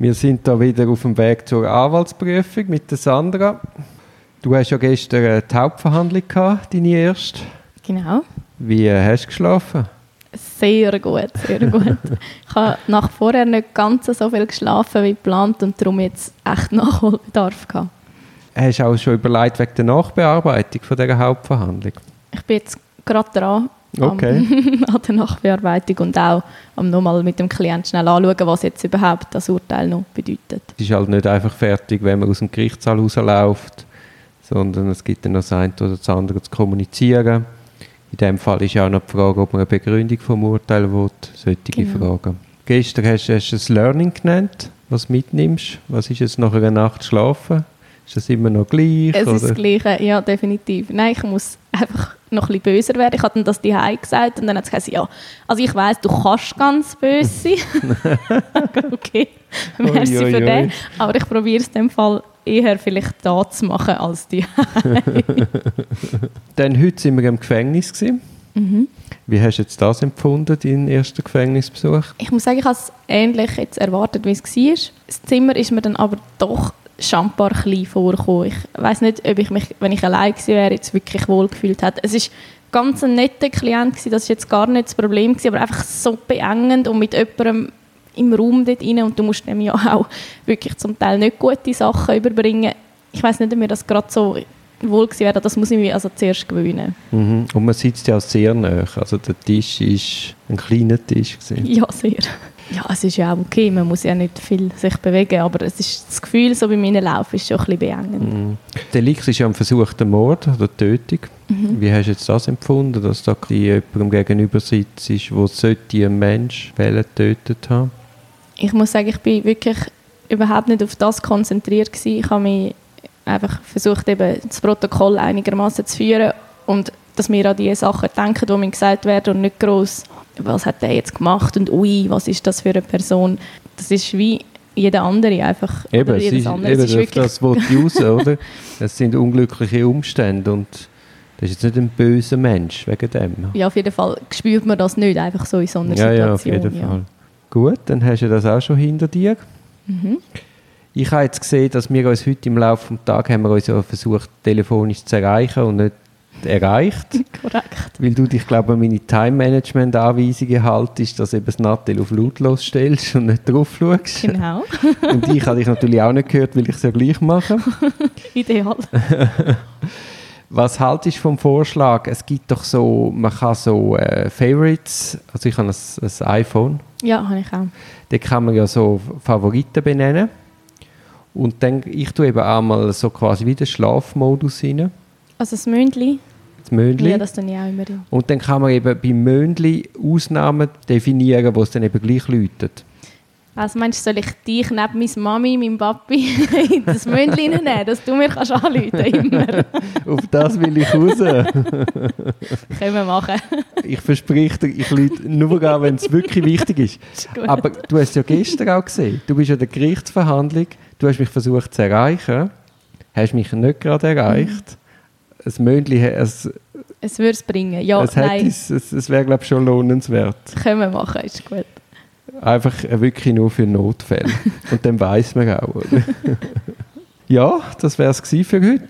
Wir sind da wieder auf dem Weg zur Anwaltsprüfung mit der Sandra. Du hast ja gestern die Hauptverhandlung gehabt, deine erste. Genau. Wie hast du geschlafen? Sehr gut, sehr gut. ich habe nach vorher nicht ganz so viel geschlafen wie geplant und darum jetzt echt Nachholbedarf gehabt. Hast du auch schon überlegt wegen der Nachbearbeitung von dieser Hauptverhandlung? Ich bin jetzt gerade dran Okay. am, an der Nachbearbeitung und auch am nochmal mit dem Klienten schnell anschauen, was jetzt überhaupt das Urteil noch bedeutet. Es ist halt nicht einfach fertig, wenn man aus dem Gerichtssaal rausläuft, sondern es gibt dann noch das eine oder das andere zu kommunizieren. In dem Fall ist auch noch die Frage, ob man eine Begründung vom Urteil will. Solche Genau. Fragen. Gestern hast, du das Learning genannt, was du mitnimmst. Was ist jetzt nach einer Nacht schlafen? Ist das immer noch gleich? Es ist das oder? Gleiche, ja, definitiv. Nein, ich muss einfach noch ein bisschen böser werden. Ich hatte dann das die gesagt und dann hat es gesagt, ja, also ich weiss, du kannst ganz böse sein. okay, merci Ui, ui, für den. Aber ich probiere es in dem Fall eher vielleicht da zu machen als die. Dann heute sind wir im Gefängnis. Gewesen. Mhm. Wie hast du jetzt das empfunden, deinen ersten Gefängnisbesuch? Ich muss sagen, ich habe es ähnlich jetzt erwartet, wie es war. Das Zimmer ist mir dann aber doch schambar klein vorgekommen. Ich weiß nicht, ob ich mich, wenn ich allein gewesen wäre, jetzt wirklich wohl gefühlt hätte. Es ist ganz ein netter Klient gewesen, das ist jetzt gar nicht das Problem gewesen, aber einfach so beengend und mit jemandem im Raum dort rein und du musst dem ja auch wirklich zum Teil nicht gute Sachen überbringen. Ich weiß nicht, ob mir das gerade so wohl gewesen wäre, das muss ich mir also zuerst gewöhnen. Mhm. Und man sitzt ja auch sehr nah. Also der Tisch ist ein kleiner Tisch. Gewesen. Ja, sehr. Ja, es ist ja auch okay, man muss ja nicht viel sich bewegen, aber es ist das Gefühl, so bei meinem Lauf ist schon ein bisschen beengend. Mhm. Der ist ja ein versuchter Mord oder Tötung. Mhm. Wie hast du jetzt das empfunden, dass da jemandem gegenüber sitzt, der sollte einen Mensch getötet haben? Ich muss sagen, ich bin wirklich überhaupt nicht auf das konzentriert gewesen. Ich habe mich einfach versucht, eben das Protokoll einigermaßen zu führen und dass wir an die Sachen denken, die mir gesagt werden und nicht groß, was hat der jetzt gemacht und ui, was ist das für eine Person. Das ist wie jeder andere einfach. Eben, es ist, andere. eben Es ist das ich raus, oder? Es sind unglückliche Umstände und das ist jetzt nicht ein böser Mensch wegen dem. ja, auf jeden Fall spürt man das nicht einfach so in so einer Ja, ja, auf Situation. jeden Fall. Gut, dann hast du das auch schon hinter dir. Mhm. Ich habe jetzt gesehen, dass wir uns heute im Laufe des Tages haben wir uns ja versucht, telefonisch zu erreichen und nicht erreicht. Korrekt. Weil du dich, glaube ich, an meine Time-Management-Anweisungen haltest, dass eben das Nattel auf lautlos stellst und nicht drauf schaust. Genau. Und ich habe dich natürlich auch nicht gehört, weil ich es ja gleich mache. Ideal. Was haltest du vom Vorschlag? Es gibt doch so, man kann so äh, Favorites, also ich habe ein, ein iPhone, Ja, habe ich auch. da kann man ja so Favoriten benennen. Und dann, ich tue eben auch mal so quasi wie den Schlafmodus rein, Also das Mündli, das Möndli. ja, das tue ich auch immer. Ja. Und dann kann man eben beim Möndli Ausnahmen definieren, wo es dann eben gleich läutet. Also meinst du, soll ich dich neben meine Mami, meinem Papi in das Mündli nehmen, dass du mir kannst anrufen immer? Auf das will ich raus. Können wir machen. Ich verspreche dir, ich lüte nur an, wenn es wirklich wichtig ist. Ist. Aber du hast es ja gestern auch gesehen. Du bist ja in der Gerichtsverhandlung, du hast mich versucht zu erreichen, hast mich nicht gerade erreicht. Ein Möndli, es, es würde es bringen. Ja, es, nein, es, es, es wäre glaube ich schon lohnenswert. können wir machen, ist gut. Einfach äh, wirklich nur für Notfälle. Und dann weiß man auch. Ja, das wäre es für heute.